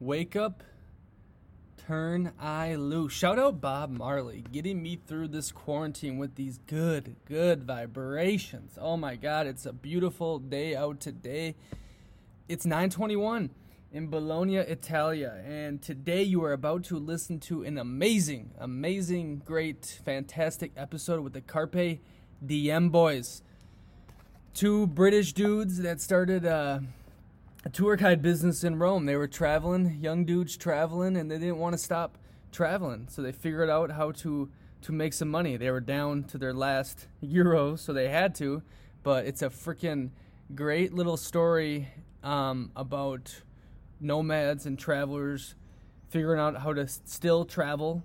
Wake up, turn I loose. Shout out Bob Marley, getting me through this quarantine with these good, good vibrations. Oh my God, it's a beautiful day out today. It's 921 in Bologna, Italia, and today you are about to listen to an amazing, amazing, great, fantastic episode with the Carpe Diem Boys. Two British dudes that started uh, a tour guide business in Rome. They were traveling, young dudes traveling, and they didn't want to stop traveling. So they figured out how to to make some money. They were down to their last euro, so they had to. But it's a freaking great little story um, about nomads and travelers figuring out how to still travel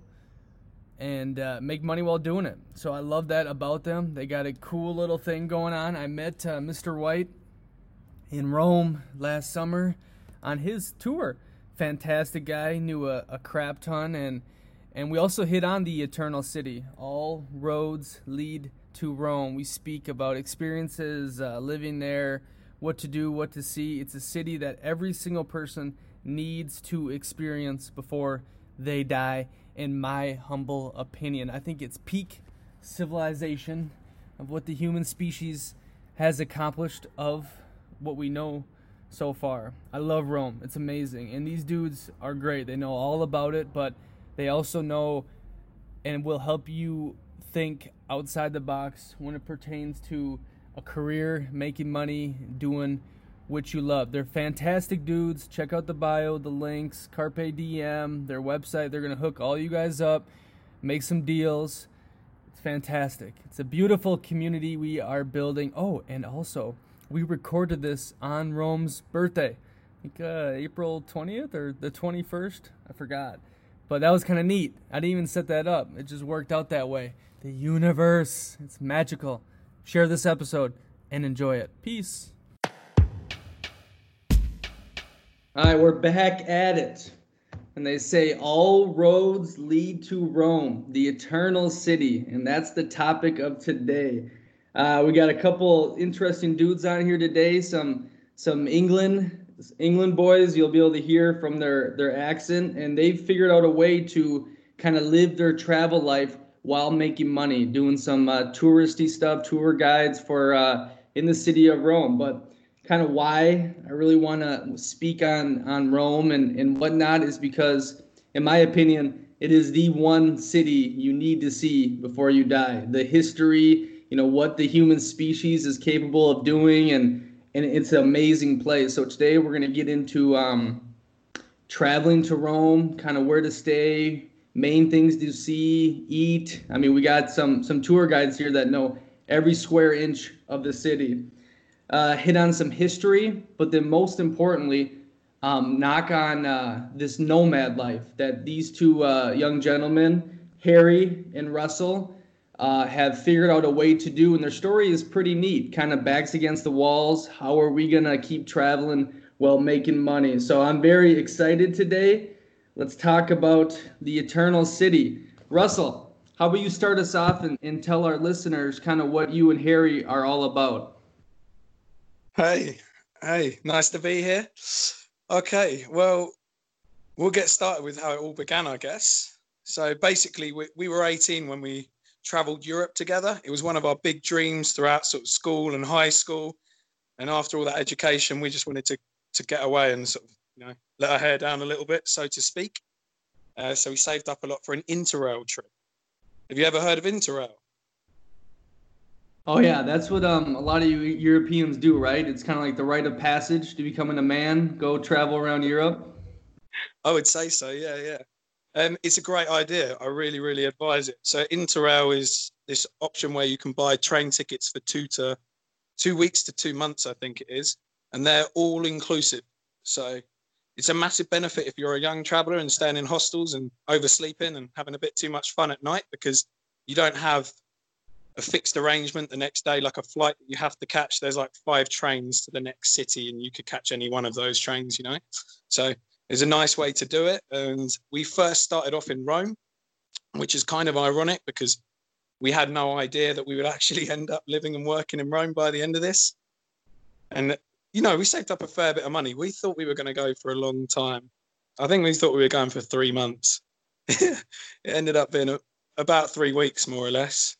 and uh, make money while doing it. So I love that about them. They got a cool little thing going on. I met uh, Mr. White in Rome last summer on his tour. Fantastic guy, knew a, a crap ton, and and we also hit on the Eternal City. All roads lead to Rome. We speak about experiences uh, living there, what to do, what to see. It's a city that every single person needs to experience before they die, in my humble opinion. I think it's peak civilization of what the human species has accomplished of what we know so far. I love Rome. It's amazing. And these dudes are great. They know all about it, but they also know and will help you think outside the box when it pertains to a career, making money, doing what you love. They're fantastic dudes. Check out the bio, the links, Carpe Diem, their website. They're going to hook all you guys up, make some deals. It's fantastic. It's a beautiful community we are building. Oh, and also, we recorded this on Rome's birthday. I think uh, April 20th or the 21st. I forgot. But that was kind of neat. I didn't even set that up. It just worked out that way. The universe. It's magical. Share this episode and enjoy it. Peace. All right, we're back at it. And they say all roads lead to Rome, the eternal city. And that's the topic of today. Uh, we got a couple interesting dudes on here today. Some some England England boys. You'll be able to hear from their their accent, and they've figured out a way to kind of live their travel life while making money, doing some uh, touristy stuff, tour guides for uh, in the city of Rome. But kind of why I really want to speak on on Rome and and whatnot is because, in my opinion, it is the one city you need to see before you die. The history you know what the human species is capable of doing and and it's an amazing place. So today we're to get into um, traveling to rome kind of where to stay main things to see eat. I mean we got some some tour guides here that know every square inch of the city uh, hit on some history but then most importantly um, knock on uh, this nomad life that these two uh, young gentlemen harry and russell uh, have figured out a way to do, and their story is pretty neat. Kind of backs against the walls. How are we gonna keep traveling while making money? So I'm very excited today. Let's talk about the Eternal City. Russell, how about you start us off and, and tell our listeners kind of what you and Harry are all about? Hey, hey, nice to be here. Okay, well, we'll get started with how it all began, I guess. So basically, we, we were 18 when we traveled Europe together. It was one of our big dreams throughout sort of school and high school. And after all that education, we just wanted to to get away and sort of you know let our hair down a little bit, so to speak. Uh, so we saved up a lot for an interrail trip. Have you ever heard of interrail? Oh yeah, that's what um a lot of you Europeans do, right? It's kind of like the rite of passage to becoming a man, go travel around Europe. I would say so. Yeah, yeah. Um, it's a great idea. I really, really advise it. So Interrail is this option where you can buy train tickets for two to two weeks to two months, I think it is, and they're all inclusive. So it's a massive benefit if you're a young traveler and staying in hostels and oversleeping and having a bit too much fun at night because you don't have a fixed arrangement the next day, like a flight that you have to catch. There's like five trains to the next city, and you could catch any one of those trains, you know. So it's a nice way to do it. And we first started off in Rome, which is kind of ironic because we had no idea that we would actually end up living and working in Rome by the end of this. And you know, we saved up a fair bit of money. We thought we were going to go for a long time. I think we thought we were going for three months. it ended up being a, about three weeks, more or less.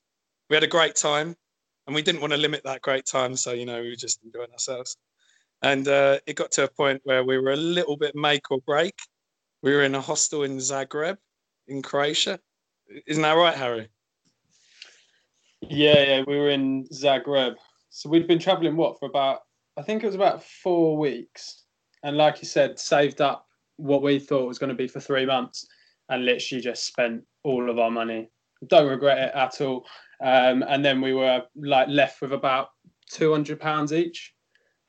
We had a great time, and we didn't want to limit that great time, so you know, we were just enjoying ourselves. And uh, it got to a point where we were a little bit make or break. We were in a hostel in Zagreb, in Croatia. Isn't that right, Harry? Yeah, yeah, we were in Zagreb. So we'd been traveling what for about I think it was about four weeks, and like you said, saved up what we thought was going to be for three months, and literally just spent all of our money. Don't regret it at all. Um, and then we were like left with about two hundred pounds each,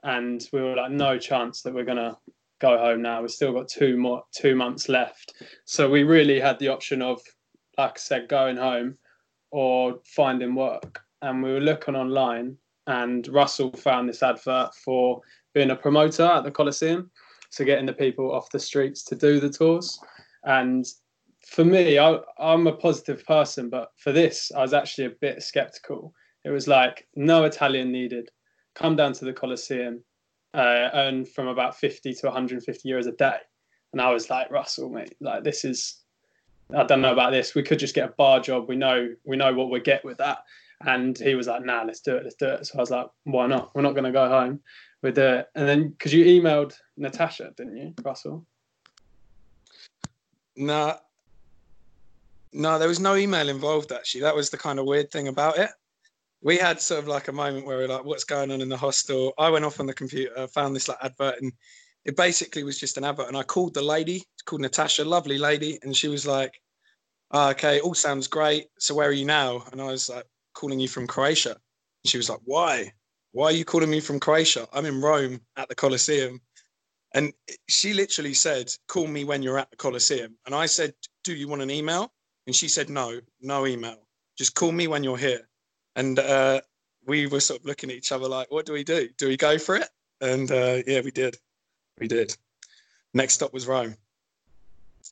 and we were like, no chance that we're gonna go home now. We've still got two more two months left, so we really had the option of, like I said, going home or finding work. And we were looking online and Russell found this advert for being a promoter at the Coliseum, so getting the people off the streets to do the tours. And for me, I, I'm a positive person, but for this, I was actually a bit skeptical. It was like no Italian needed. Come down to the Coliseum, uh, earn from about 50 to 150 euros a day. And I was like, Russell, mate, like this is, I don't know about this. We could just get a bar job. We know, we know what we get with that. And he was like, nah, let's do it, let's do it. So I was like, why not? We're not going to go home. We do it. And then, because you emailed Natasha, didn't you, Russell? No, no, there was no email involved actually. That was the kind of weird thing about it. We had sort of like a moment where we are like, what's going on in the hostel? I went off on the computer, found this like advert, and it basically was just an advert. And I called the lady, called Natasha, lovely lady, and she was like, oh, okay, all sounds great. So where are you now? And I was like, calling you from Croatia. And she was like, why? Why are you calling me from Croatia? I'm in Rome at the Colosseum. And she literally said, call me when you're at the Colosseum. And I said, do you want an email? And she said, no, no email. Just call me when you're here. And uh, we were sort of looking at each other like, what do we do? Do we go for it? And uh, yeah, we did. We did. Next stop was Rome.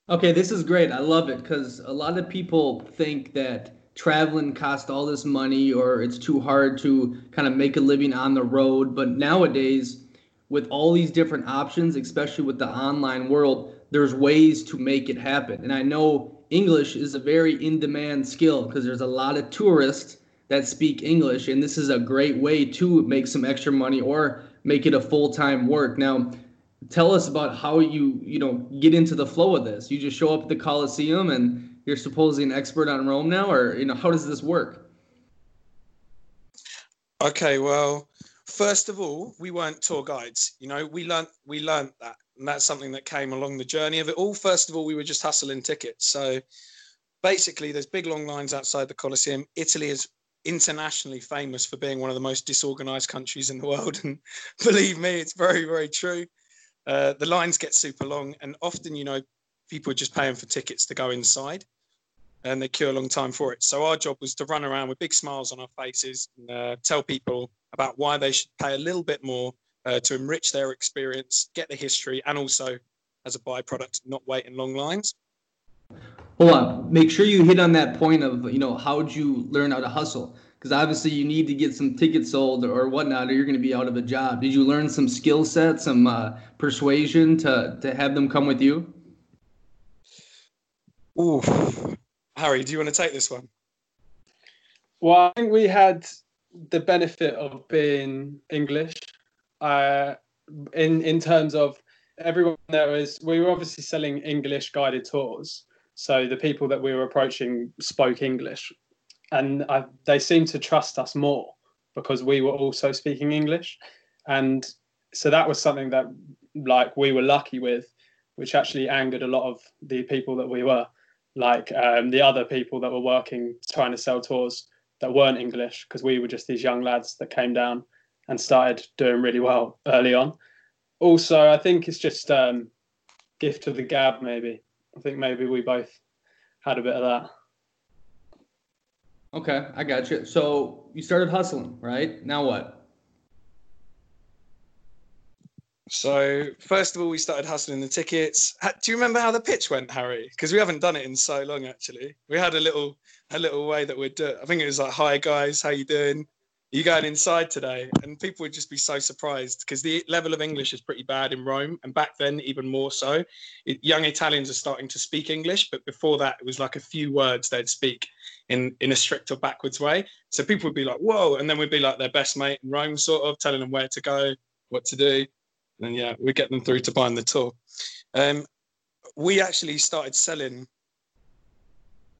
Okay, this is great. I love it because a lot of people think that traveling costs all this money or it's too hard to kind of make a living on the road. But nowadays, with all these different options, especially with the online world, there's ways to make it happen. And I know English is a very in demand skill because there's a lot of tourists that speak English, and this is a great way to make some extra money or make it a full time work. Now, tell us about how you you know get into the flow of this. You just show up at the Coliseum and you're supposedly an expert on Rome now, or you know, how does this work? Okay, well, first of all, we weren't tour guides. You know, we learned we learned that, and that's something that came along the journey of it all. First of all, we were just hustling tickets. So basically, there's big long lines outside the Colosseum. Italy is internationally famous for being one of the most disorganized countries in the world, and believe me, it's very, very true. Uh, the lines get super long, and often, you know, people are just paying for tickets to go inside and they queue a long time for it. So our job was to run around with big smiles on our faces and uh, tell people about why they should pay a little bit more uh, to enrich their experience, get the history, and also as a byproduct, not wait in long lines. Hold on. Make sure you hit on that point of you know how'd you learn how to hustle? Because obviously you need to get some tickets sold or whatnot, or you're going to be out of a job. Did you learn some skill set, some uh, persuasion to to have them come with you? Ooh, Harry, do you want to take this one? Well, I think we had the benefit of being English, uh, in in terms of everyone there was. We were obviously selling English guided tours, so the people that we were approaching spoke English, and I, they seemed to trust us more because we were also speaking English, and so that was something that like we were lucky with, which actually angered a lot of the people that we were. Like um, the other people that were working trying to sell tours that weren't English because we were just these young lads that came down and started doing really well early on. Also, I think it's just um, gift of the gab. Maybe I think maybe we both had a bit of that. Okay, I got you. So you started hustling, right? Now what? So first of all, we started hustling the tickets. Do you remember how the pitch went, Harry? Because we haven't done it in so long. Actually, we had a little a little way that we'd do it. I think it was like, "Hi guys, how you doing? You going inside today? And people would just be so surprised because the level of English is pretty bad in Rome. And back then, even more so. It, young Italians are starting to speak English, but before that, it was like a few words they'd speak in, in a strict or backwards way. So people would be like, whoa. And then we'd be like their best mate in Rome, sort of telling them where to go, what to do. And yeah, we get them through to buying the tour. Um, we actually started selling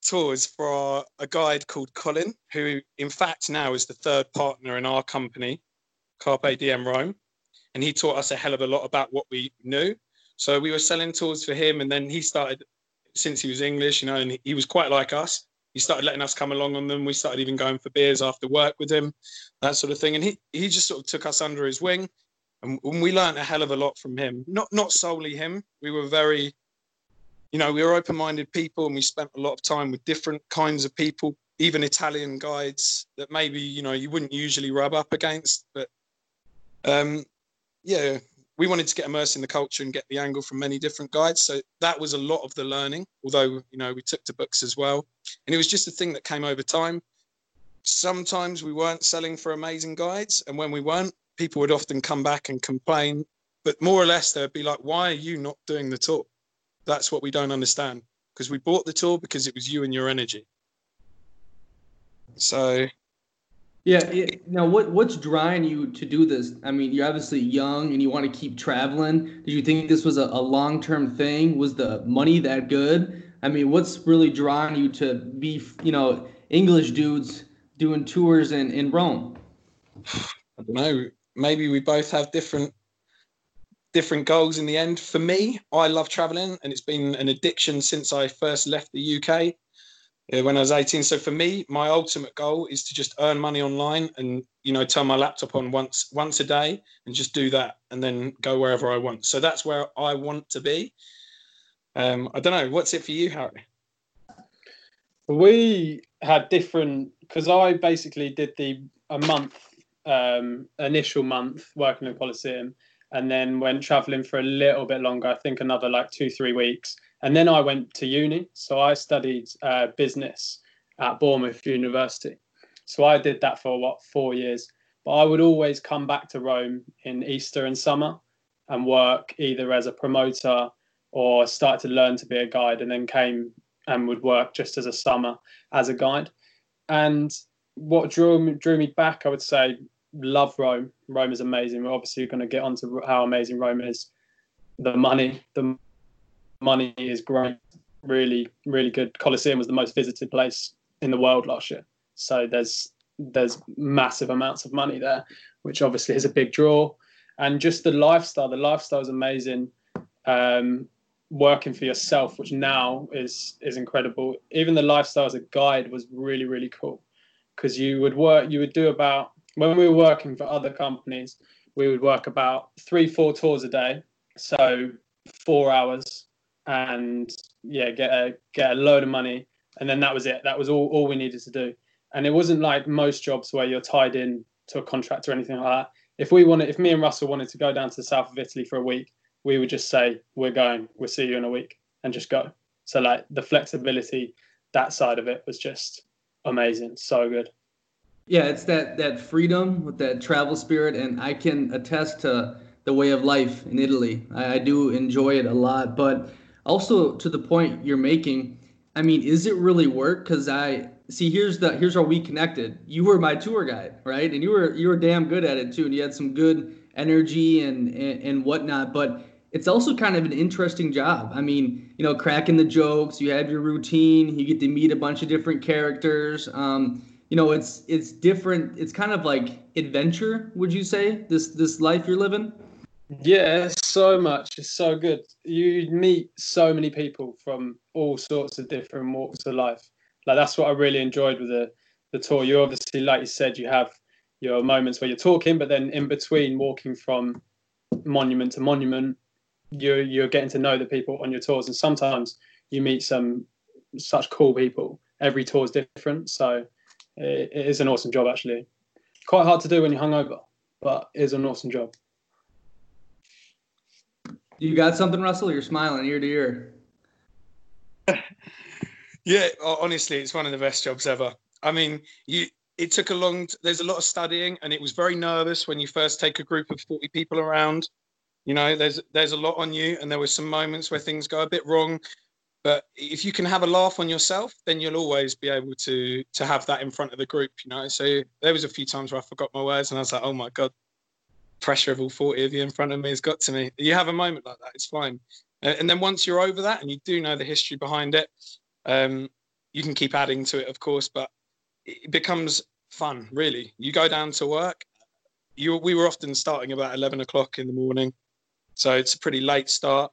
tours for a guide called Colin, who in fact now is the third partner in our company, Carpe Diem Rome. And he taught us a hell of a lot about what we knew. So we were selling tours for him, and then he started, since he was English, you know, and he was quite like us. He started letting us come along on them. We started even going for beers after work with him, that sort of thing. And he, he just sort of took us under his wing, and, and we learned a hell of a lot from him. Not not solely him. We were very you know, we were open minded people and we spent a lot of time with different kinds of people, even Italian guides that maybe, you know, you wouldn't usually rub up against. But um, yeah, we wanted to get immersed in the culture and get the angle from many different guides. So that was a lot of the learning, although, you know, we took to books as well. And it was just a thing that came over time. Sometimes we weren't selling for amazing guides. And when we weren't, people would often come back and complain. But more or less, they'd be like, why are you not doing the tour? That's what we don't understand because we bought the tour because it was you and your energy. So, yeah. It, now, what what's drawing you to do this? I mean, you're obviously young and you want to keep traveling. Did you think this was a, a long term thing? Was the money that good? I mean, what's really drawing you to be, you know, English dudes doing tours in in Rome? I don't know. Maybe we both have different different goals in the end. For me, I love traveling and it's been an addiction since I first left the UK uh, when I was 18. So for me, my ultimate goal is to just earn money online and, you know, turn my laptop on once, once a day and just do that and then go wherever I want. So that's where I want to be. Um, I don't know. What's it for you, Harry? We had different, because I basically did the a month, um, initial month working in Colosseum and then went traveling for a little bit longer. I think another like two, three weeks. And then I went to uni. So I studied uh, business at Bournemouth University. So I did that for what, four years. But I would always come back to Rome in Easter and summer and work either as a promoter or start to learn to be a guide and then came and would work just as a summer as a guide. And what drew me, drew me back, I would say, love Rome. Rome is amazing. We're obviously going to get onto how amazing Rome is. The money, the money is great. Really, really good. Colosseum was the most visited place in the world last year. So there's there's massive amounts of money there, which obviously is a big draw. And just the lifestyle, the lifestyle is amazing. Um, working for yourself, which now is is incredible. Even the lifestyle as a guide was really really cool because you would work, you would do about when we were working for other companies, we would work about three, four tours a day. So four hours and yeah, get a get a load of money. And then that was it. That was all, all we needed to do. And it wasn't like most jobs where you're tied in to a contract or anything like that. If we wanted if me and Russell wanted to go down to the south of Italy for a week, we would just say, We're going, we'll see you in a week and just go. So like the flexibility, that side of it was just amazing. So good. Yeah, it's that that freedom with that travel spirit, and I can attest to the way of life in Italy. I, I do enjoy it a lot, but also to the point you're making. I mean, is it really work? Because I see here's the here's how we connected. You were my tour guide, right? And you were you were damn good at it too, and you had some good energy and and, and whatnot. But it's also kind of an interesting job. I mean, you know, cracking the jokes. You have your routine. You get to meet a bunch of different characters. Um, you know it's it's different. It's kind of like adventure would you say this this life you're living? Yeah so much. It's so good. You meet so many people from all sorts of different walks of life. Like that's what i really enjoyed with the the tour. You obviously like you said you have your moments where you're talking but then in between walking from monument to monument you're you're getting to know the people on your tours. And sometimes you meet some such cool people. Every tour is different. So it, it is an awesome job actually. Quite hard to do when you're hungover, but it is an awesome job. You got something, Russell? You're smiling ear to ear. yeah, honestly, it's one of the best jobs ever. I mean, you it took a long. There's a lot of studying, and it was very nervous when you first take a group of 40 people around. You know, there's there's a lot on you, and there were some moments where things go a bit wrong. But if you can have a laugh on yourself, then you'll always be able to to have that in front of the group. You know, so there was a few times where I forgot my words, and I was like, "Oh my god, pressure of all 40 of you in front of me has got to me." You have a moment like that, it's fine. And then once you're over that, and you do know the history behind it, um, you can keep adding to it, of course. But it becomes fun, really. You go down to work. You we were often starting about 11 o'clock in the morning, so it's a pretty late start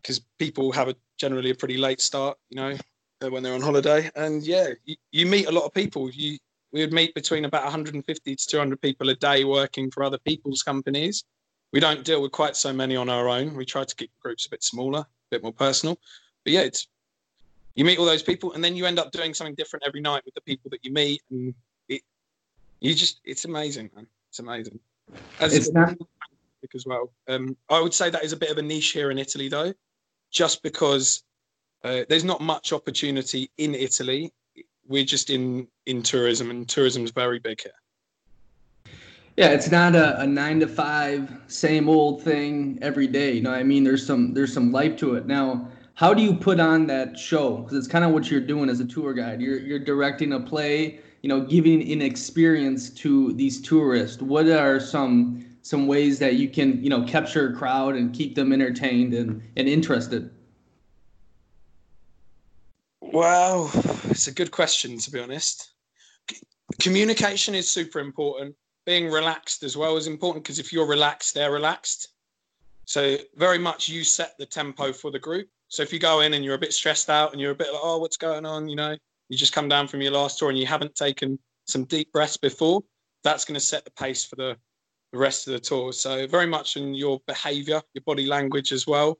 because people have a generally a pretty late start, you know, uh, when they're on holiday. And yeah, you, you meet a lot of people. You we would meet between about 150 to 200 people a day working for other people's companies. We don't deal with quite so many on our own. We try to keep groups a bit smaller, a bit more personal. But yeah, it's you meet all those people, and then you end up doing something different every night with the people that you meet, and it you just it's amazing, man. It's amazing. As it's not as well. Um, I would say that is a bit of a niche here in Italy, though just because uh, there's not much opportunity in Italy. We're just in in tourism, and tourism is very big here. Yeah, it's not a, a nine to five same old thing every day. You know, I mean, there's some there's some life to it. Now, how do you put on that show? Because it's kind of what you're doing as a tour guide. You're you're directing a play. You know, giving an experience to these tourists. What are some some ways that you can you know capture a crowd and keep them entertained and, and interested. Well it's a good question to be honest. Communication is super important. Being relaxed as well is important because if you're relaxed they're relaxed. So very much you set the tempo for the group. So if you go in and you're a bit stressed out and you're a bit like oh what's going on? you know you just come down from your last tour and you haven't taken some deep breaths before that's going to set the pace for the the rest of the tour. So very much in your behaviour, your body language as well.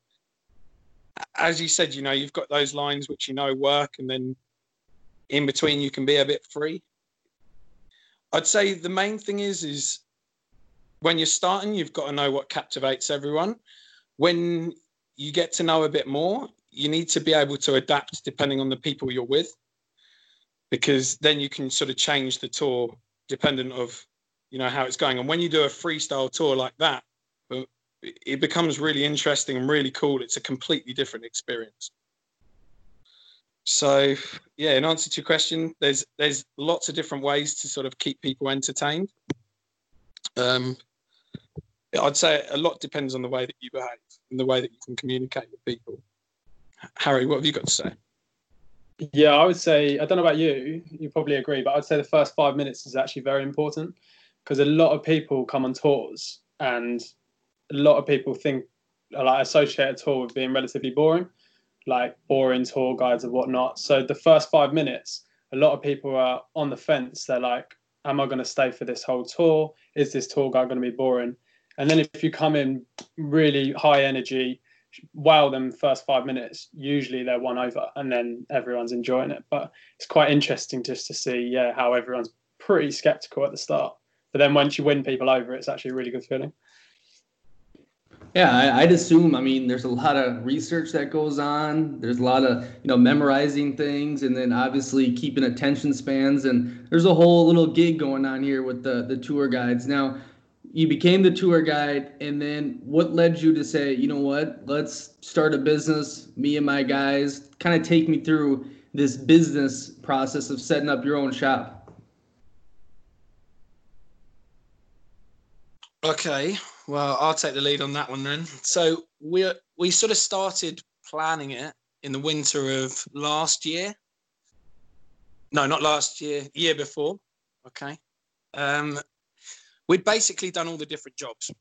As you said, you know, you've got those lines which you know work, and then in between you can be a bit free. I'd say the main thing is is when you're starting, you've got to know what captivates everyone. When you get to know a bit more, you need to be able to adapt depending on the people you're with, because then you can sort of change the tour dependent of you know how it's going. And when you do a freestyle tour like that, it becomes really interesting and really cool. It's a completely different experience. So yeah, in answer to your question, there's there's lots of different ways to sort of keep people entertained. Um, I'd say a lot depends on the way that you behave and the way that you can communicate with people. Harry, what have you got to say? Yeah, I would say I don't know about you. You probably agree, but I'd say the first five minutes is actually very important because a lot of people come on tours and a lot of people think like associate a tour with being relatively boring, like boring tour guides and whatnot. So the first five minutes, a lot of people are on the fence. They're like, "Am I going to stay for this whole tour? Is this tour guide going to be boring?" And then if you come in really high energy, wow them first five minutes, usually they're won over, and then everyone's enjoying it. But it's quite interesting just to see, yeah, how everyone's pretty skeptical at the start. But then once you win people over, it's actually a really good feeling. Yeah, I, would assume. I mean, there's a lot of research that goes on. There's a lot of you know memorizing things, and then obviously keeping attention spans. And there's a whole little gig going on here with the the tour guides. Now, you became the tour guide, and then what led you to say, you know what, let's start a business. Me and my guys, kind of take me through this business process of setting up your own shop. Okay, well, I'll take the lead on that one then. So we we sort of started planning it in the winter of last year. No, not last year, year before. Okay. Um, we'd basically done all the different jobs.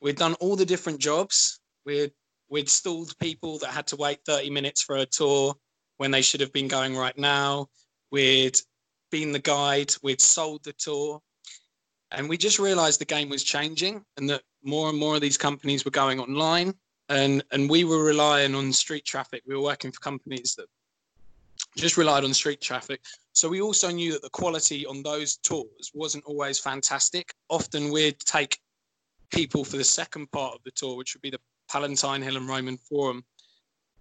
We'd done all the different jobs. We'd we'd stalled people that had to wait 30 minutes for a tour when they should have been going right now. We'd been the guide. We'd sold the tour. And we just realized the game was changing and that more and more of these companies were going online. And, and we were relying on street traffic. We were working for companies that just relied on street traffic. So we also knew that the quality on those tours wasn't always fantastic. Often we'd take people for the second part of the tour, which would be the Palatine Hill and Roman Forum,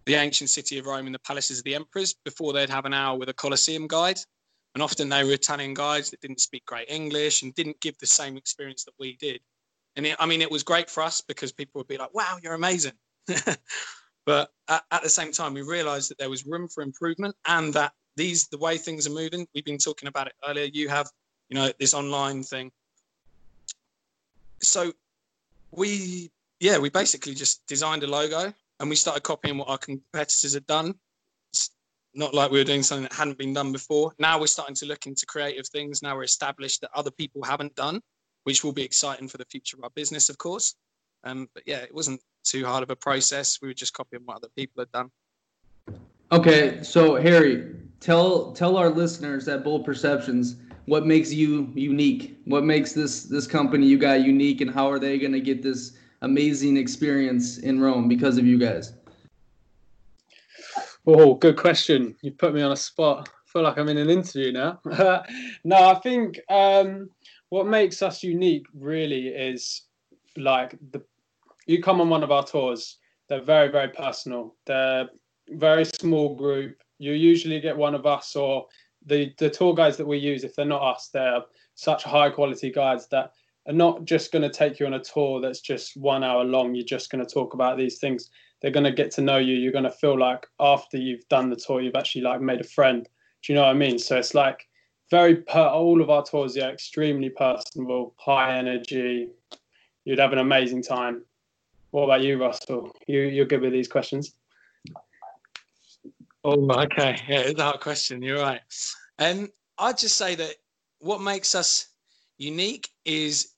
the ancient city of Rome and the palaces of the emperors, before they'd have an hour with a Colosseum guide And often they were Italian guides that didn't speak great English and didn't give the same experience that we did. And it, I mean, it was great for us because people would be like, wow, you're amazing. but at, at the same time, we realized that there was room for improvement and that these, the way things are moving, we've been talking about it earlier. You have, you know, this online thing. So we, yeah, we basically just designed a logo and we started copying what our competitors had done not like we were doing something that hadn't been done before. Now we're starting to look into creative things. Now we're established that other people haven't done, which will be exciting for the future of our business, of course. Um, but yeah, it wasn't too hard of a process. We were just copying what other people had done. Okay, so Harry, tell tell our listeners at Bold Perceptions what makes you unique. What makes this this company you got unique, and how are they going to get this amazing experience in Rome because of you guys? Oh, good question. You put me on a spot. I feel like I'm in an interview now. no, I think um, what makes us unique really is like the you come on one of our tours. They're very very personal. They're very small group. You usually get one of us or the the tour guides that we use. If they're not us, they're such high quality guides that are not just going to take you on a tour that's just one hour long. You're just going to talk about these things they're going to get to know you. You're going to feel like after you've done the tour you've actually like made a friend. Do you know what i mean? So it's like very per all of our tours yeah extremely personable high energy. You'd have an amazing time. What about you russell? You you're good with these questions? Oh okay. Yeah it's a hard question. You're right. And um, i'd just say that what makes us unique is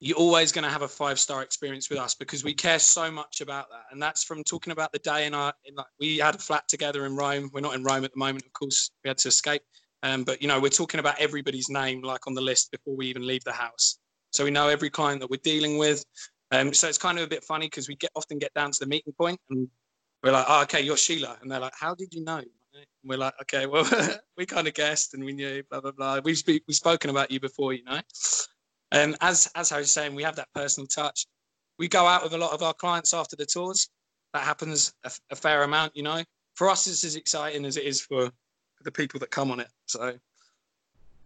you're always going to have a five star experience with us because we care so much about that. And that's from talking about the day in our, in like, we had a flat together in Rome. We're not in Rome at the moment, of course, we had to escape. Um, but, you know, we're talking about everybody's name like on the list before we even leave the house. So we know every client that we're dealing with. Um, so it's kind of a bit funny because we get often get down to the meeting point and we're like, oh, okay, you're Sheila. And they're like, how did you know? And we're like, okay, well, we kind of guessed and we knew, blah, blah, blah. We've, we've spoken about you before, you know. And as as I was saying, we have that personal touch. We go out with a lot of our clients after the tours. That happens a, a fair amount, you know. For us, it's as exciting as it is for, the people that come on it. So,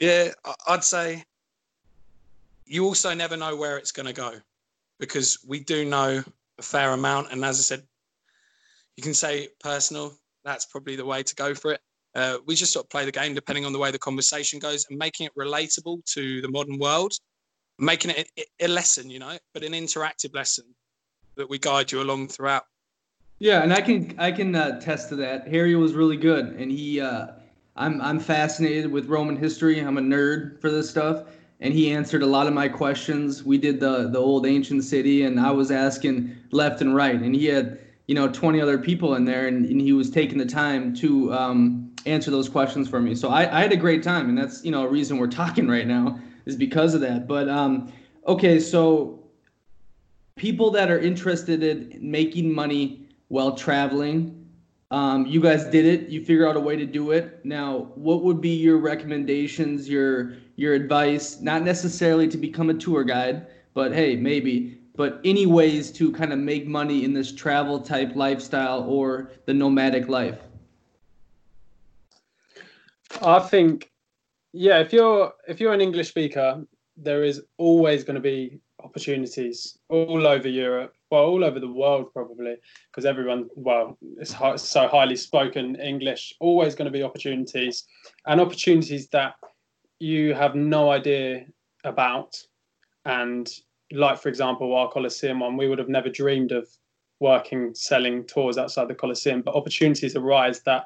yeah, I'd say you also never know where it's going to go because we do know a fair amount. And as I said, you can say personal. That's probably the way to go for it. Uh, we just sort of play the game depending on the way the conversation goes and making it relatable to the modern world making it a, lesson, you know, but an interactive lesson that we guide you along throughout. Yeah, and I can I can uh, test to that. Harry was really good, and he uh, I'm I'm fascinated with Roman history. I'm a nerd for this stuff, and he answered a lot of my questions. We did the the old ancient city, and I was asking left and right, and he had you know 20 other people in there, and, and he was taking the time to um, answer those questions for me. So I, I had a great time, and that's you know a reason we're talking right now is because of that. But um, okay, so people that are interested in making money while traveling, um, you guys did it. You figure out a way to do it. Now, what would be your recommendations, your your advice? Not necessarily to become a tour guide, but hey, maybe. But any ways to kind of make money in this travel type lifestyle or the nomadic life? I think yeah, if you're if you're an English speaker, there is always going to be opportunities all over Europe, well, all over the world probably, because everyone, well, it's so highly spoken English. Always going to be opportunities, and opportunities that you have no idea about. And like for example, our Colosseum one, we would have never dreamed of working selling tours outside the Colosseum, but opportunities arise that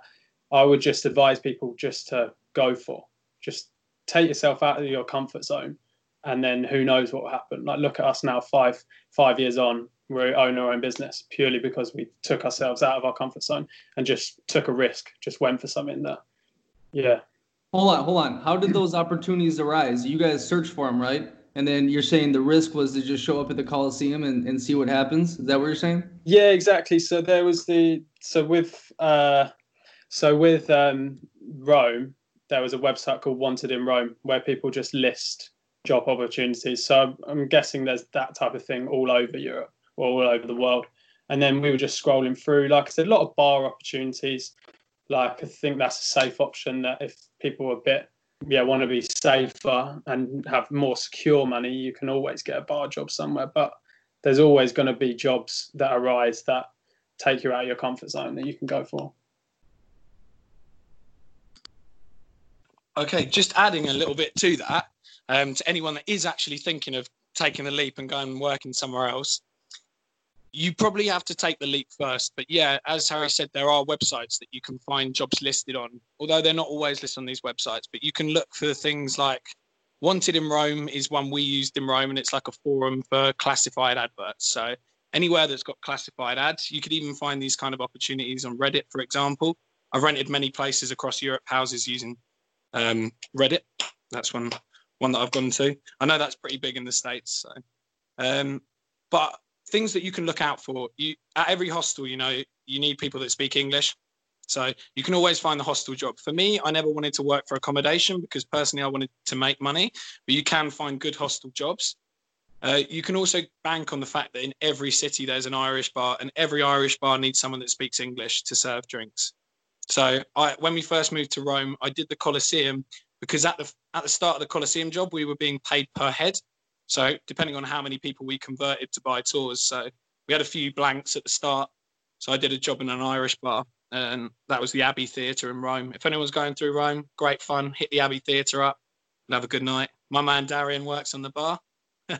I would just advise people just to go for just take yourself out of your comfort zone and then who knows what will happen. Like look at us now five five years on we own our own business purely because we took ourselves out of our comfort zone and just took a risk just went for something that yeah. Hold on hold on. How did those opportunities arise? You guys searched for them right? And then you're saying the risk was to just show up at the coliseum and, and see what happens? Is that what you're saying? Yeah exactly. So there was the so with uh so with um rome there was a website called Wanted in Rome where people just list job opportunities. So I'm guessing there's that type of thing all over Europe or all over the world. And then we were just scrolling through, like I said, a lot of bar opportunities. Like I think that's a safe option that if people are a bit yeah want to be safer and have more secure money, you can always get a bar job somewhere. But there's always going to be jobs that arise that take you out of your comfort zone that you can go for. Okay, just adding a little bit to that, um, to anyone that is actually thinking of taking the leap and going and working somewhere else, you probably have to take the leap first. But yeah, as Harry said, there are websites that you can find jobs listed on, although they're not always listed on these websites. But you can look for things like Wanted in Rome is one we used in Rome, and it's like a forum for classified adverts. So anywhere that's got classified ads, you could even find these kind of opportunities on Reddit, for example. I've rented many places across Europe houses using um, Reddit. That's one one that I've gone to. I know that's pretty big in the states. So, um, but things that you can look out for. You at every hostel, you know, you need people that speak English. So you can always find the hostel job. For me, I never wanted to work for accommodation because personally I wanted to make money. But you can find good hostel jobs. Uh, you can also bank on the fact that in every city there's an Irish bar, and every Irish bar needs someone that speaks English to serve drinks. So I, when we first moved to Rome, I did the Colosseum because at the at the start of the Colosseum job, we were being paid per head. So depending on how many people we converted to buy tours, so we had a few blanks at the start. So I did a job in an Irish bar, and that was the Abbey Theatre in Rome. If anyone's going through Rome, great fun. Hit the Abbey Theatre up and have a good night. My man Darian works on the bar,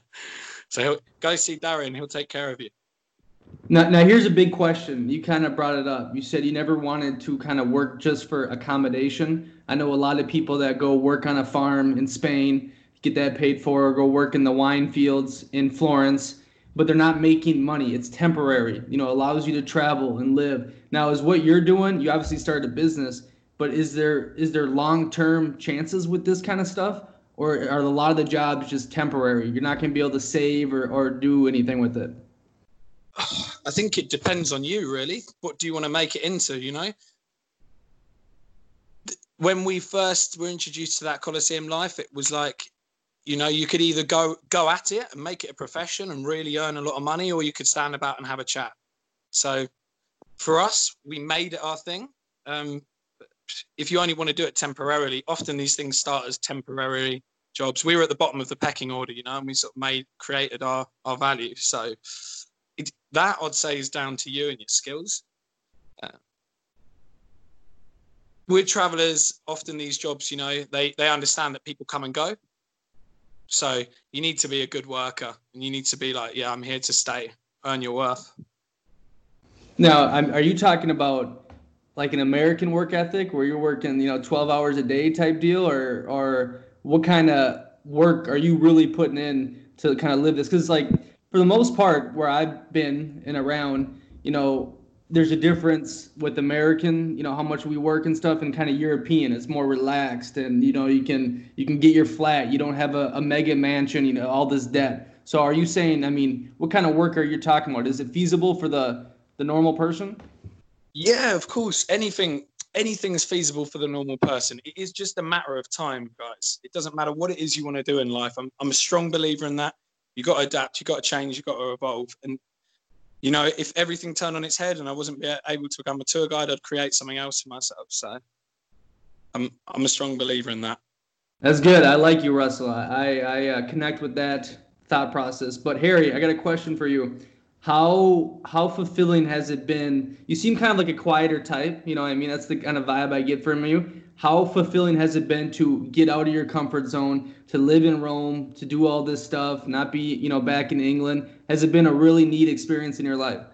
so go see Darian. He'll take care of you. Now, now here's a big question. You kind of brought it up. You said you never wanted to kind of work just for accommodation. I know a lot of people that go work on a farm in Spain, get that paid for, or go work in the wine fields in Florence, but they're not making money. It's temporary. You know, allows you to travel and live. Now, is what you're doing? You obviously started a business, but is there is there long term chances with this kind of stuff, or are a lot of the jobs just temporary? You're not going to be able to save or or do anything with it. I think it depends on you, really. What do you want to make it into? You know, when we first were introduced to that Coliseum life, it was like, you know, you could either go go at it and make it a profession and really earn a lot of money, or you could stand about and have a chat. So, for us, we made it our thing. Um, if you only want to do it temporarily, often these things start as temporary jobs. We were at the bottom of the pecking order, you know, and we sort of made created our our value. So that I'd say is down to you and your skills. Uh, with travelers, often these jobs, you know, they they understand that people come and go. So you need to be a good worker, and you need to be like, yeah, I'm here to stay, earn your worth. Now, I'm, are you talking about like an American work ethic, where you're working, you know, 12 hours a day type deal, or or what kind of work are you really putting in to kind of live this? Because it's like for the most part, where I've been and around, you know, there's a difference with American, you know, how much we work and stuff, and kind of European. It's more relaxed, and you know, you can you can get your flat. You don't have a, a mega mansion, you know, all this debt. So, are you saying? I mean, what kind of work are you talking about? Is it feasible for the the normal person? Yeah, of course. Anything anything is feasible for the normal person. It is just a matter of time, guys. It doesn't matter what it is you want to do in life. I'm I'm a strong believer in that you got to adapt, you got to change, you got to evolve. And you know, if everything turned on its head and I wasn't able to become a tour guide, I'd create something else for myself. So I'm I'm a strong believer in that. That's good. I like you, Russell. I I uh, connect with that thought process. But Harry, I got a question for you. How how fulfilling has it been? You seem kind of like a quieter type. You know, I mean, that's the kind of vibe I get from you how fulfilling has it been to get out of your comfort zone to live in rome to do all this stuff not be you know back in england? Has it been a really neat experience in your life?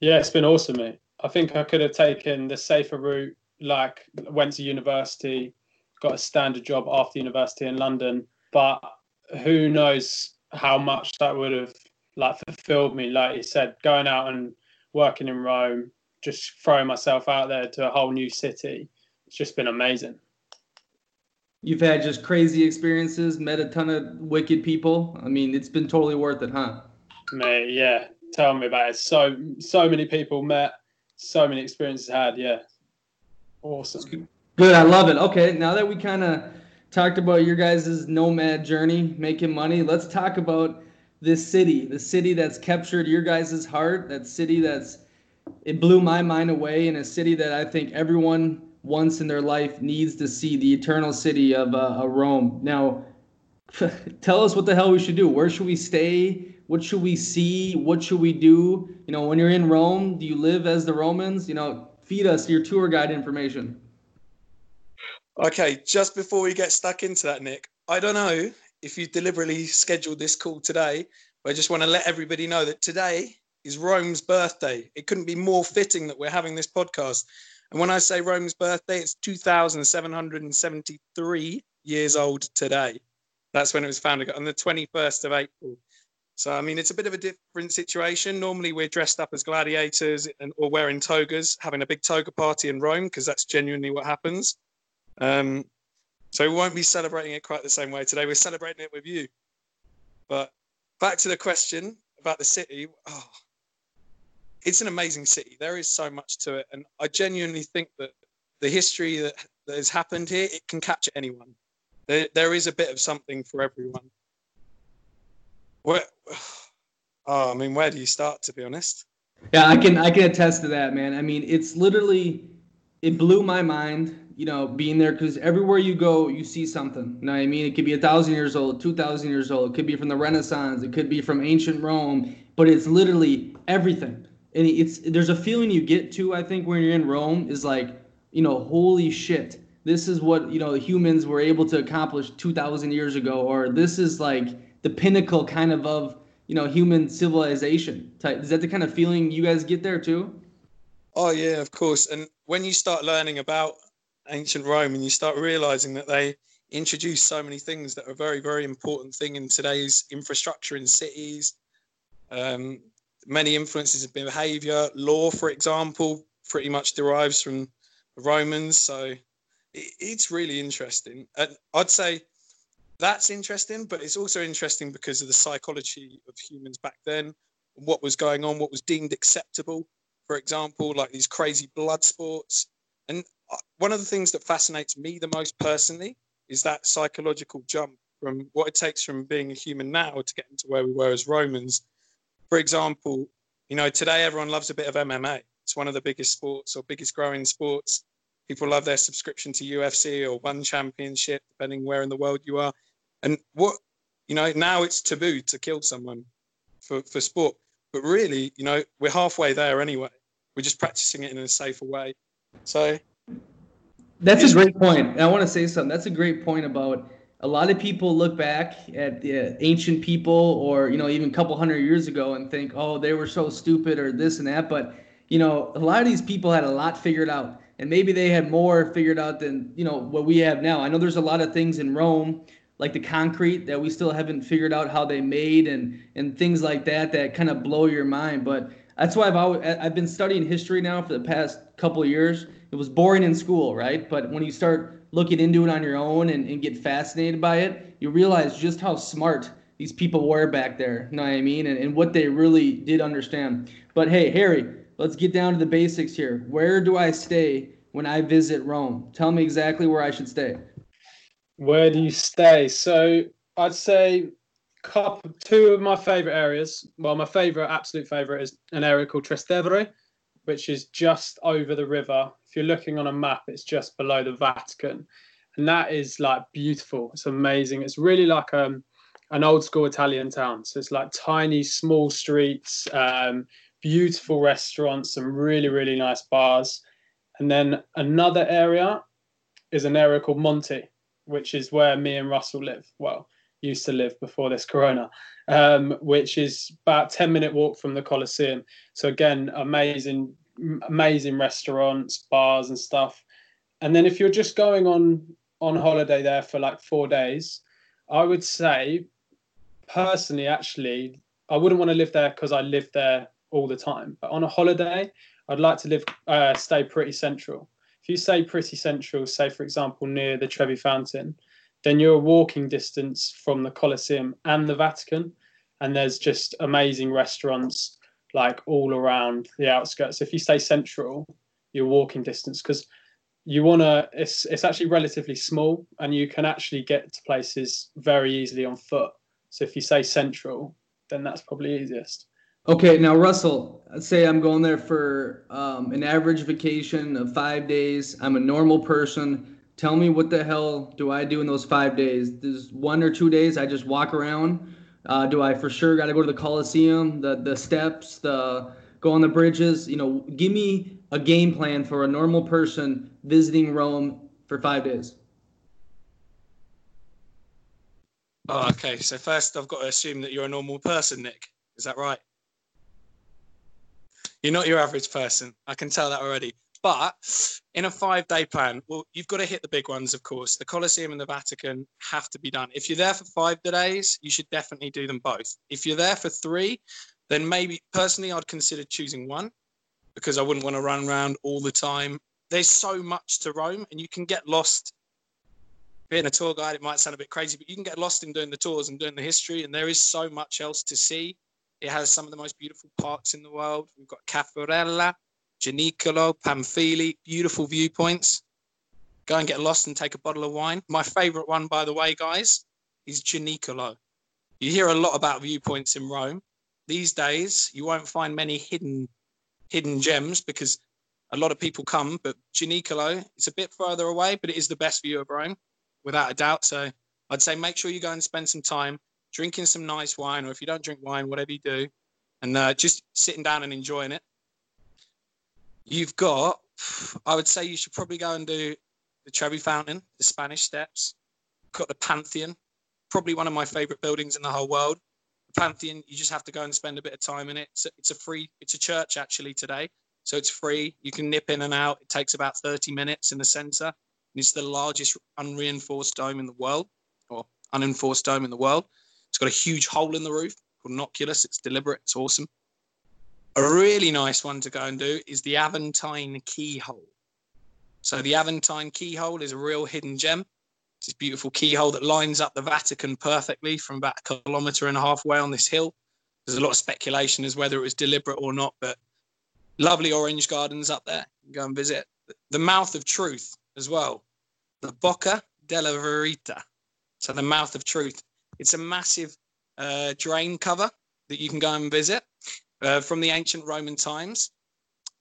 Yeah it's been awesome mate. I think i could have taken the safer route like went to university got a standard job after university in london but who knows how much that would have like fulfilled me. Like you said going out and working in rome just throwing myself out there to a whole new city it's just been amazing. You've had just crazy experiences, met a ton of wicked people. I mean, it's been totally worth it, huh? Mate, yeah. Tell me about it. So so many people met, so many experiences had. Yeah, awesome. Good, I love it. Okay, now that we kind of talked about your guys' nomad journey, making money, let's talk about this city, the city that's captured your guys' heart, that city that's it blew my mind away, in a city that I think everyone once in their life needs to see the eternal city of uh, Rome. Now, tell us what the hell we should do. Where should we stay? What should we see? What should we do? You know, when you're in Rome, do you live as the Romans? You know, feed us your tour guide information. Okay, just before we get stuck into that, Nick, I don't know if you deliberately scheduled this call today, but I just want to let everybody know that today is Rome's birthday. It couldn't be more fitting that we're having this podcast. And when I say Rome's birthday, it's 2,773 years old today. That's when it was founded on the 21st of April. So, I mean, it's a bit of a different situation. Normally, we're dressed up as gladiators and, or wearing togas, having a big toga party in Rome, because that's genuinely what happens. Um, so, we won't be celebrating it quite the same way today. We're celebrating it with you. But back to the question about the city. Oh, it's an amazing city. There is so much to it, and I genuinely think that the history that, that has happened here it can capture anyone. There, there is a bit of something for everyone. Where, oh, I mean, where do you start? To be honest. Yeah, I can I can attest to that, man. I mean, it's literally it blew my mind, you know, being there because everywhere you go, you see something. You know what I mean? It could be a thousand years old, two thousand years old. It could be from the Renaissance. It could be from ancient Rome. But it's literally everything and it's there's a feeling you get to I think when you're in Rome is like you know holy shit this is what you know humans were able to accomplish 2000 years ago or this is like the pinnacle kind of of you know human civilization type. Is that the kind of feeling you guys get there too? Oh yeah of course. And when you start learning about ancient rome and you start realizing that they introduced so many things that are very very important thing in today's infrastructure in cities um, many influences of behavior. Law, for example, pretty much derives from the Romans. So it, it's really interesting. And I'd say that's interesting, but it's also interesting because of the psychology of humans back then, what was going on, what was deemed acceptable. For example, like these crazy blood sports. And one of the things that fascinates me the most personally is that psychological jump from what it takes from being a human now to getting to where we were as Romans for example, you know, today everyone loves a bit of MMA. It's one of the biggest sports or biggest growing sports. People love their subscription to UFC or one championship, depending where in the world you are. And what, you know, now it's taboo to kill someone for, for sport. But really, you know, we're halfway there anyway. We're just practicing it in a safer way. So that's a great point. I want to say something. That's a great point about a lot of people look back at the ancient people or you know even a couple hundred years ago and think oh they were so stupid or this and that but you know a lot of these people had a lot figured out and maybe they had more figured out than you know what we have now. I know there's a lot of things in rome like the concrete that we still haven't figured out how they made and and things like that that kind of blow your mind but that's why i've always i've been studying history now for the past couple years. It was boring in school right? But when you start looking into it on your own and, and get fascinated by it, you realize just how smart these people were back there. You know what I mean? And, and what they really did understand. But hey, Harry, let's get down to the basics here. Where do I stay when I visit Rome? Tell me exactly where I should stay. Where do you stay? So I'd say couple, two of my favorite areas. Well, my favorite, absolute favorite, is an area called Trastevere, which is just over the river if you're looking on a map, it's just below the Vatican, and that is like beautiful. It's amazing. It's really like um, an old school Italian town. So it's like tiny, small streets, um, beautiful restaurants, some really really nice bars, and then another area is an area called Monti, which is where me and Russell live. Well, used to live before this corona, um, which is about 10 minute walk from the Colosseum. So again, amazing amazing restaurants, bars, and stuff. And then if you're just going on on holiday there for like four days, I would say personally, actually, I wouldn't want to live there because I live there all the time. But on a holiday, I'd like to live uh, stay pretty central. If you stay pretty central, say for example near the Trevi Fountain, then you're a walking distance from the Colosseum and the Vatican, and there's just amazing restaurants like all around the outskirts. If you stay central, you're walking distance because you want to. It's it's actually relatively small, and you can actually get to places very easily on foot. So if you say central, then that's probably easiest. Okay, now Russell, say I'm going there for um, an average vacation of five days. I'm a normal person. Tell me what the hell do I do in those five days? There's one or two days I just walk around. Uh, do I for sure got to go to the Coliseum, the the steps, the go on the bridges? You know, give me a game plan for a normal person visiting Rome for five days. Oh, okay. So first, I've got to assume that you're a normal person, Nick. Is that right? You're not your average person. I can tell that already. But in a five day plan, well, you've got to hit the big ones, of course. The Colosseum and the Vatican have to be done. If you're there for five days, you should definitely do them both. If you're there for three, then maybe personally, I'd consider choosing one because I wouldn't want to run around all the time. There's so much to Rome, and you can get lost. Being a tour guide, it might sound a bit crazy, but you can get lost in doing the tours and doing the history, and there is so much else to see. It has some of the most beautiful parks in the world. We've got Caffarella, Gianicolo, Pamphili, beautiful viewpoints. Go and get lost and take a bottle of wine. My favorite one, by the way, guys, is Gianicolo. You hear a lot about viewpoints in Rome. These days, you won't find many hidden hidden gems because a lot of people come, but Gianicolo, it's a bit further away, but it is the best view of Rome, without a doubt. So I'd say make sure you go and spend some time drinking some nice wine, or if you don't drink wine, whatever you do, and uh, just sitting down and enjoying it. You've got, I would say you should probably go and do the Trevi Fountain, the Spanish Steps, got the Pantheon, probably one of my favorite buildings in the whole world. The Pantheon, you just have to go and spend a bit of time in it. It's a, it's a free, it's a church actually today. So it's free. You can nip in and out. It takes about 30 minutes in the center. And it's the largest unreinforced dome in the world, or unenforced dome in the world. It's got a huge hole in the roof called an oculus. It's deliberate. It's awesome. A really nice one to go and do is the Aventine keyhole. So the Aventine keyhole is a real hidden gem. It's this beautiful keyhole that lines up the Vatican perfectly from about a kilometre and a half away on this hill. There's a lot of speculation as whether it was deliberate or not, but lovely orange gardens up there. Go and visit. The Mouth of Truth as well. The Bocca della Verita. So the Mouth of Truth. It's a massive uh, drain cover that you can go and visit uh, from the ancient Roman times.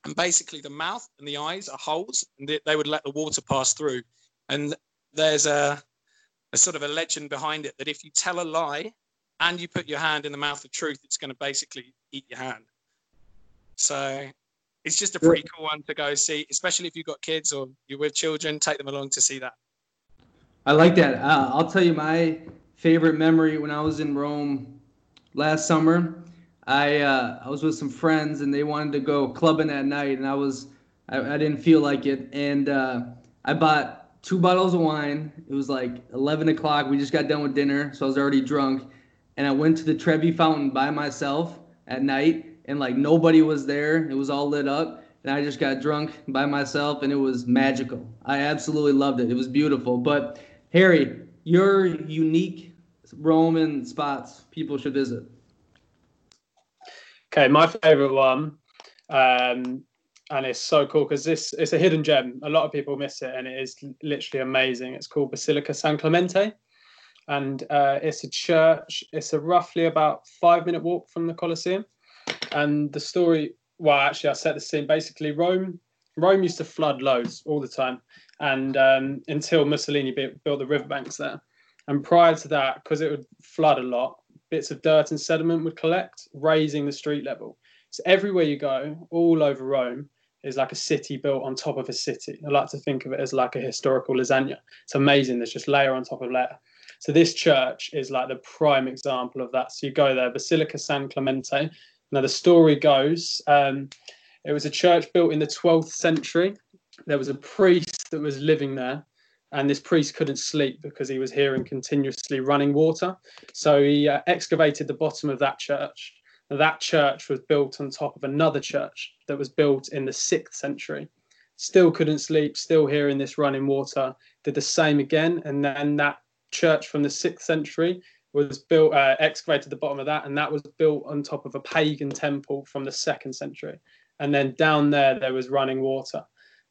And basically, the mouth and the eyes are holes, and they, they would let the water pass through. And there's a, a sort of a legend behind it that if you tell a lie and you put your hand in the mouth of truth, it's going to basically eat your hand. So it's just a pretty cool one to go see, especially if you've got kids or you're with children. Take them along to see that. I like that. Uh, I'll tell you my favorite memory when I was in Rome last summer. I uh, I was with some friends and they wanted to go clubbing at night, and I was I, I didn't feel like it, and uh, I bought two bottles of wine. It was like 11 o'clock. We just got done with dinner, so I was already drunk, and I went to the Trevi Fountain by myself at night, and like nobody was there. It was all lit up, and I just got drunk by myself, and it was magical. I absolutely loved it. It was beautiful. But Harry, your unique Roman spots people should visit? Okay, my favorite one, um, and it's so cool because this it's a hidden gem. A lot of people miss it, and it is literally amazing. It's called Basilica San Clemente, and uh, it's a church. It's a roughly about five minute walk from the Colosseum, and the story. Well, actually, I set the scene. Basically, Rome Rome used to flood loads all the time, and um, until Mussolini built the riverbanks there and prior to that, because it would flood a lot, bits of dirt and sediment would collect, raising the street level. So everywhere you go, all over Rome, is like a city built on top of a city. I like to think of it as like a historical lasagna. It's amazing. There's just layer on top of layer. So this church is like the prime example of that. So you go there, Basilica San Clemente. Now the story goes, um, it was a church built in the 12th century. There was a priest that was living there and this priest couldn't sleep because he was hearing continuously running water. So he uh, excavated the bottom of that church. That church was built on top of another church that was built in the sixth century. Still couldn't sleep, still hearing this running water. Did the same again, and then that church from the sixth century was built, uh, excavated the bottom of that, and that was built on top of a pagan temple from the second century. And then down there, there was running water.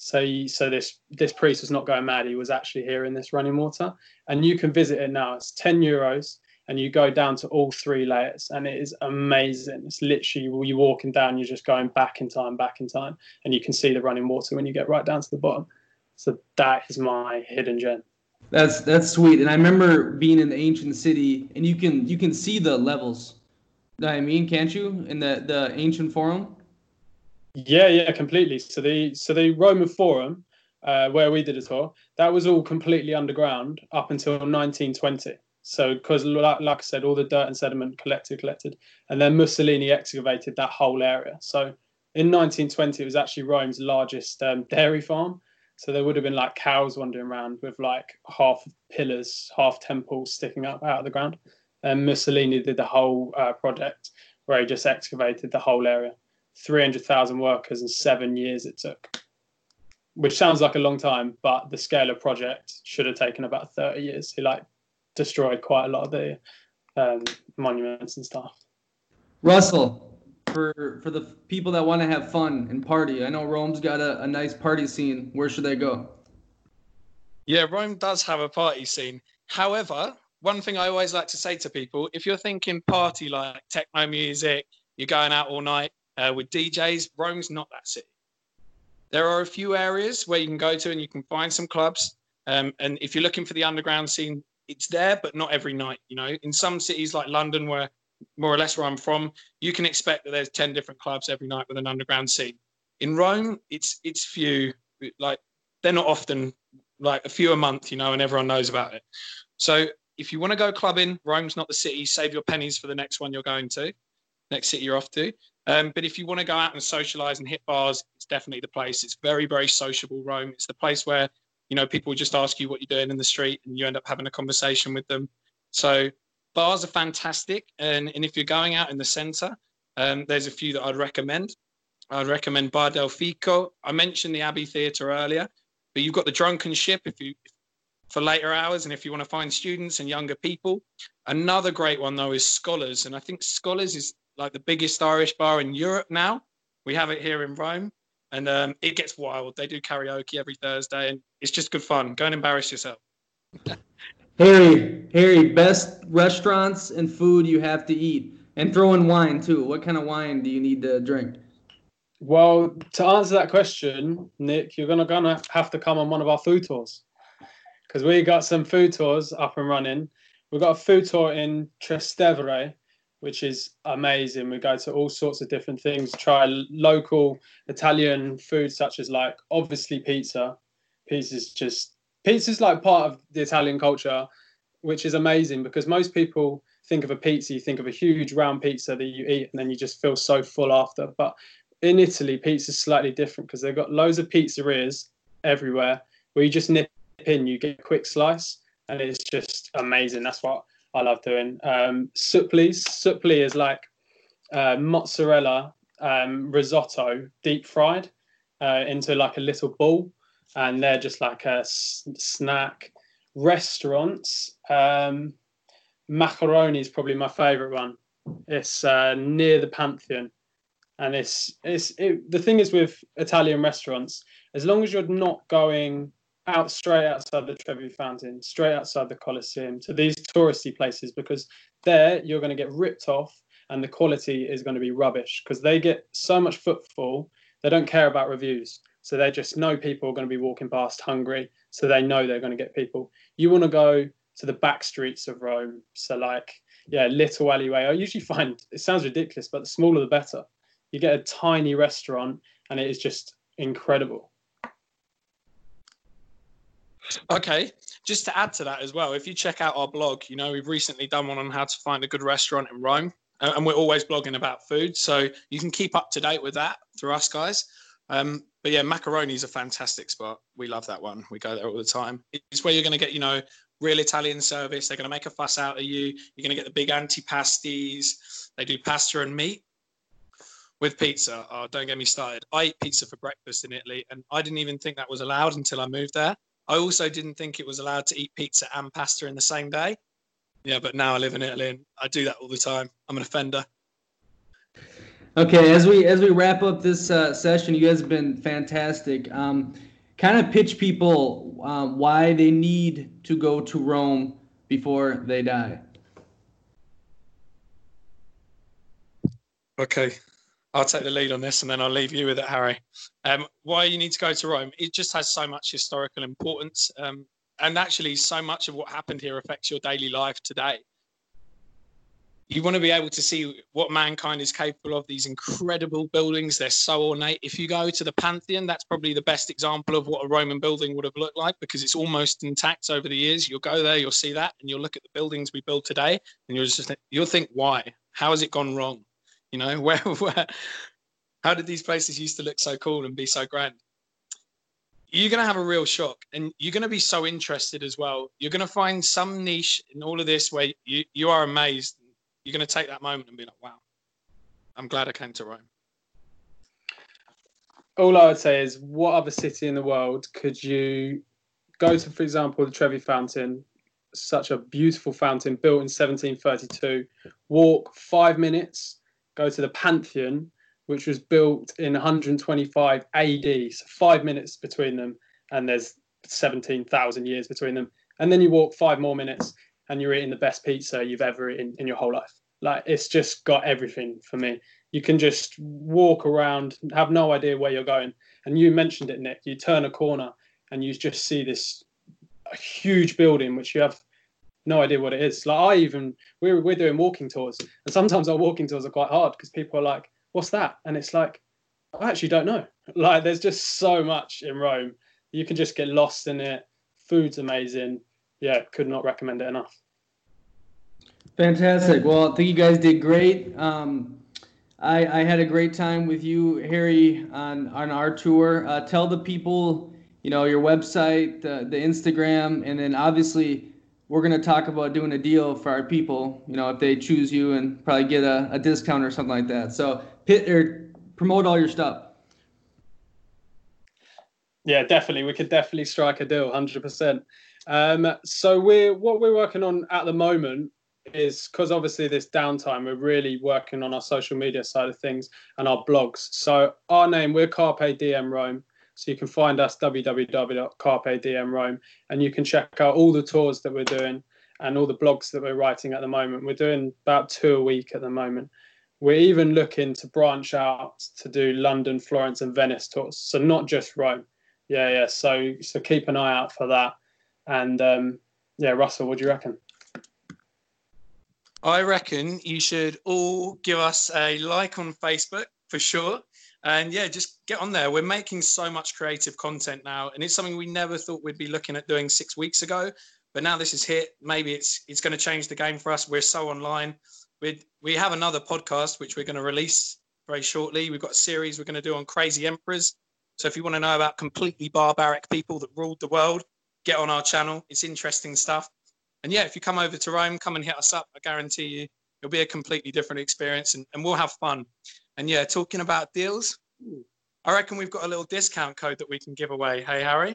So, so this this priest was not going mad. He was actually here in this running water, and you can visit it now. It's ten euros, and you go down to all three layers, and it is amazing. It's literally you're walking down, you're just going back in time, back in time, and you can see the running water when you get right down to the bottom. So that is my hidden gem. That's that's sweet. And I remember being in the ancient city, and you can you can see the levels. I mean, can't you in the the ancient forum? Yeah, yeah, completely. So the so the Roman Forum, uh, where we did a tour, that was all completely underground up until 1920. So because like, like I said, all the dirt and sediment collected, collected, and then Mussolini excavated that whole area. So in 1920, it was actually Rome's largest um, dairy farm. So there would have been like cows wandering around with like half pillars, half temples sticking up out of the ground. And Mussolini did the whole uh, project where he just excavated the whole area. 300,000 workers in seven years it took, which sounds like a long time, but the scale of project should have taken about 30 years. He like destroyed quite a lot of the um, monuments and stuff. Russell, for for the people that want to have fun and party, I know Rome's got a, a nice party scene. Where should they go? Yeah, Rome does have a party scene. However, one thing I always like to say to people if you're thinking party like techno music, you're going out all night uh, with DJs, Rome's not that city. There are a few areas where you can go to and you can find some clubs. Um, and if you're looking for the underground scene, it's there, but not every night. You know, in some cities like London, where more or less where I'm from, you can expect that there's ten different clubs every night with an underground scene. In Rome, it's it's few. Like they're not often like a few a month, you know, and everyone knows about it. So if you want to go clubbing, Rome's not the city. Save your pennies for the next one you're going to, next city you're off to. Um, but if you want to go out and socialize and hit bars, it's definitely the place. It's very, very sociable, Rome. It's the place where, you know, people just ask you what you're doing in the street and you end up having a conversation with them. So bars are fantastic. And, and if you're going out in the center, um, there's a few that I'd recommend. I'd recommend Bar del Fico. I mentioned the Abbey Theatre earlier, but you've got the Drunken Ship if you for later hours and if you want to find students and younger people. Another great one though is Scholars, and I think Scholars is like the biggest Irish bar in Europe now. We have it here in Rome, and um, it gets wild. They do karaoke every Thursday, and it's just good fun. Go and embarrass yourself. Harry, Harry, best restaurants and food you have to eat, and throw in wine too. What kind of wine do you need to drink? Well, to answer that question, Nick, you're gonna gonna have to come on one of our food tours because we got some food tours up and running. We've got a food tour in Trastevere, which is amazing. We go to all sorts of different things, try local Italian food, such as like obviously pizza. Pizza's just pizza's like part of the Italian culture, which is amazing because most people think of a pizza, you think of a huge round pizza that you eat and then you just feel so full after. But in Italy, pizza's slightly different because they've got loads of pizzerias everywhere where you just nip in, you get a quick slice, and it's just amazing. That's what I love doing. Um, suppli is like uh, mozzarella um, risotto deep fried uh, into like a little ball, and they're just like a s- snack. Restaurants, um, Maccheroni is probably my favorite one. It's uh, near the Pantheon, and it's it's it, the thing is with Italian restaurants, as long as you're not going out straight outside the Trevi Fountain, straight outside the Colosseum to these touristy places because there you're going to get ripped off and the quality is going to be rubbish because they get so much footfall, they don't care about reviews. So they just know people are going to be walking past hungry, so they know they're going to get people. You want to go to the back streets of Rome, so like yeah, little alleyway. I usually find it sounds ridiculous, but the smaller the better. You get a tiny restaurant, and it is just incredible. Okay, just to add to that as well, if you check out our blog, you know, we've recently done one on how to find a good restaurant in Rome, and we're always blogging about food. So you can keep up to date with that through us guys. Um, but yeah, Maccheroni is a fantastic spot. We love that one. We go there all the time. It's where you're going to get, you know, real Italian service. They're going to make a fuss out of you. You're going to get the big antipasties. They do pasta and meat with pizza. Oh, don't get me started. I eat pizza for breakfast in Italy, and I didn't even think that was allowed until I moved there. I also didn't think it was allowed to eat pizza and pasta in the same day. Yeah, but now I live in Italy and I do that all the time. I'm an offender. Okay, as we as we wrap up this uh, session, you guys have been fantastic. Um, kind of pitch people um, why they need to go to Rome before they die. Okay, I'll take the lead on this and then I'll leave you with it, Harry. Um, why you need to go to Rome? It just has so much historical importance. Um, and actually, so much of what happened here affects your daily life today. You want to be able to see what mankind is capable of, these incredible buildings. They're so ornate. If you go to the Pantheon, that's probably the best example of what a Roman building would have looked like because it's almost intact over the years. You'll go there, you'll see that, and you'll look at the buildings we build today, and you'll just you'll think, why? How has it gone wrong? You know, where, where, how did these places used to look so cool and be so grand? You're going to have a real shock and you're going to be so interested as well. You're going to find some niche in all of this where you, you are amazed. You're going to take that moment and be like, wow, I'm glad I came to Rome. All I would say is, what other city in the world could you go to, for example, the Trevi Fountain, such a beautiful fountain built in 1732, walk five minutes go to the Pantheon, which was built in 125 AD, so five minutes between them, and there's 17,000 years between them. And then you walk five more minutes, and you're eating the best pizza you've ever eaten in your whole life. Like it's just got everything for me. You can just walk around, have no idea where you're going. And you mentioned it, Nick. You turn a corner and you just see this huge building, which you have no idea what it is. Like I even we're we're doing walking tours, and sometimes our walking tours are quite hard because people are like, "What's that?" And it's like, I actually don't know. Like there's just so much in Rome. You can just get lost in it. Food's amazing. Yeah, could not recommend it enough. Fantastic. Well, I think you guys did great. Um, I, I had a great time with you, Harry, on on our tour. Uh, tell the people, you know, your website, the, the Instagram, and then obviously we're going to talk about doing a deal for our people, you know, if they choose you and probably get a, a discount or something like that. So pit or promote all your stuff. Yeah, definitely. We could definitely strike a deal, hundred percent. Um, so we're what we're working on at the moment is because obviously this downtime, we're really working on our social media side of things and our blogs. So our name, we're Carpe Diem Rome. So you can find us www.carpediemrome and you can check out all the tours that we're doing and all the blogs that we're writing at the moment. We're doing about two a week at the moment. We're even looking to branch out to do London, Florence, and Venice tours. So not just Rome. Yeah, yeah. So so keep an eye out for that. And um, yeah, Russell, what do you reckon? I reckon you should all give us a like on Facebook for sure and yeah just get on there. We're making so much creative content now and it's something we never thought we'd be looking at doing six weeks ago. But now this is hit maybe it's it's going to change the game for us. We're so online. We we have another podcast which we're going to release very shortly. We've got a series we're going to do on crazy emperors. So if you want to know about completely barbaric people that ruled the world get on our channel. It's interesting stuff. And yeah if you come over to rome come and hit us up. I guarantee you it'll be a completely different experience and, and we'll have fun and yeah, talking about deals, I reckon we've got a little discount code that we can give away. Hey, Harry?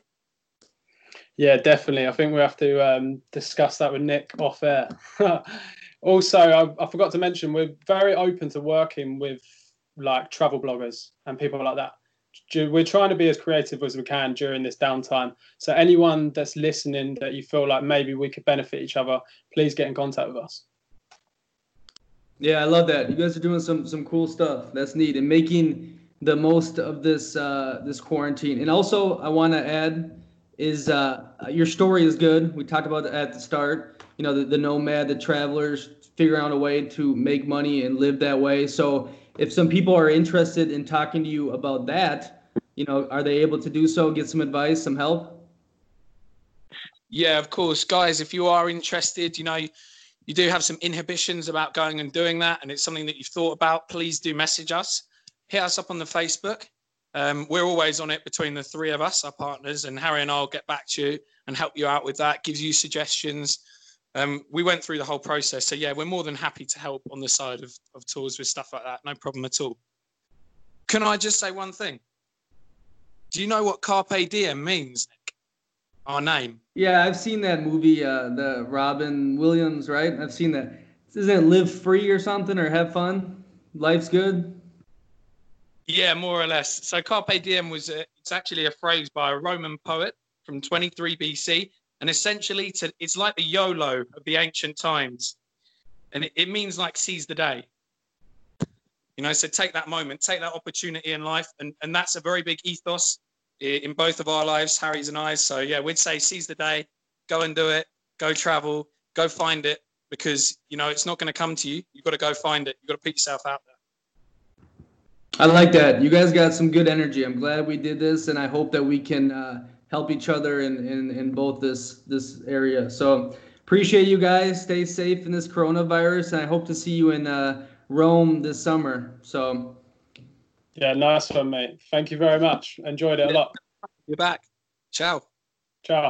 Yeah, definitely. I think we have to um, discuss that with Nick off air. also, I, I, forgot to mention we're very open to working with like travel bloggers and people like that. We're trying to be as creative as we can during this downtime. So, anyone that's listening that you feel like maybe we could benefit each other, please get in contact with us. Yeah, I love that. You guys are doing some some cool stuff. That's neat and making the most of this uh, this quarantine. And also, I want to add is uh, your story is good. We talked about at the start. You know, the, the nomad, the travelers figuring out a way to make money and live that way. So, if some people are interested in talking to you about that, you know, are they able to do so? Get some advice, some help. Yeah, of course, guys. If you are interested, you know you do have some inhibitions about going and doing that, and it's something that you've thought about, please do message us. Hit us up on the Facebook. Um, we're always on it between the three of us, our partners, and Harry and I'll get back to you and help you out with that, gives you suggestions. Um, we went through the whole process. So, yeah, we're more than happy to help on the side of, of tours with stuff like that. No problem at all. Can I just say one thing? Do you know what Carpe Diem means? Our name. Yeah, I've seen that movie, uh, the Robin Williams, right? I've seen that. Isn't it Live Free or something or Have Fun? Life's good? Yeah, more or less. So Carpe Diem was a, it's actually a phrase by a Roman poet from 23 BC, and essentially to, it's like the YOLO of the ancient times, and it, it means like seize the day. You know, so take that moment, take that opportunity in life, and and that's a very big ethos in both of our lives, Harry's and I's. So yeah, we'd say seize the day, go and do it, go travel, go find it, because you know it's not going to come to you. You've got to go find it. You've got to put yourself out there. I like that. You guys got some good energy. I'm glad we did this, and I hope that we can uh, help each other in, in in both this this area. So appreciate you guys. Stay safe in this coronavirus, and I hope to see you in uh, Rome this summer. So. Yeah, nice one, mate. Thank you very much. Enjoyed it a lot. You're back. Ciao.